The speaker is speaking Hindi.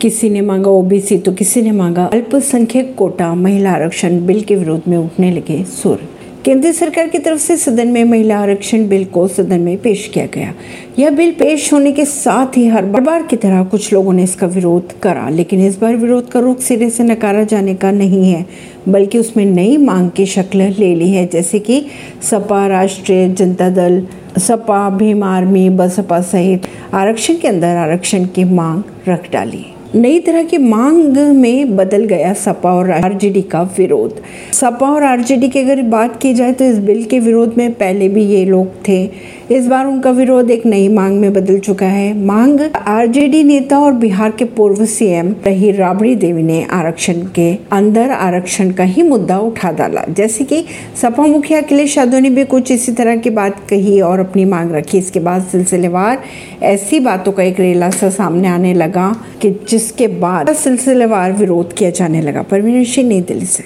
किसी ने मांगा ओबीसी तो किसी ने मांगा अल्पसंख्यक कोटा, महिला आरक्षण बिल के विरोध में उठने लगे सुर। केंद्र सरकार की तरफ़ से सदन में महिला आरक्षण बिल को सदन में पेश किया गया। यह बिल पेश होने के साथ ही हर बार की तरह कुछ लोगों ने इसका विरोध करा, लेकिन इस बार विरोध का रुख सिरे से नकारा जाने का नहीं है, बल्कि उसमें नई मांग की शक्ल ले ली है, जैसे कि सपा, राष्ट्रीय जनता दल, सपा, भीम आर्मी, बसपा सहित आरक्षण के अंदर आरक्षण की मांग रख डाली। नई तरह की मांग में बदल गया सपा और आरजेडी का विरोध। सपा और आरजेडी की अगर बात की जाए तो इस बिल के विरोध में पहले भी ये लोग थे। इस बार उनका विरोध एक नई मांग में बदल चुका है। मांग आरजेडी नेता और बिहार के पूर्व सीएम रही राबड़ी देवी ने आरक्षण के अंदर आरक्षण का ही मुद्दा उठा डाला। जैसे कि सपा मुखिया अखिलेश यादव ने भी कुछ इसी तरह की बात कही और अपनी मांग रखी। इसके बाद सिलसिलेवार ऐसी बातों का एक रेला सा सामने आने लगा कि जिसके बाद सिलसिलेवार विरोध किया जाने लगा। परवीन सिंह, नई दिल्ली से।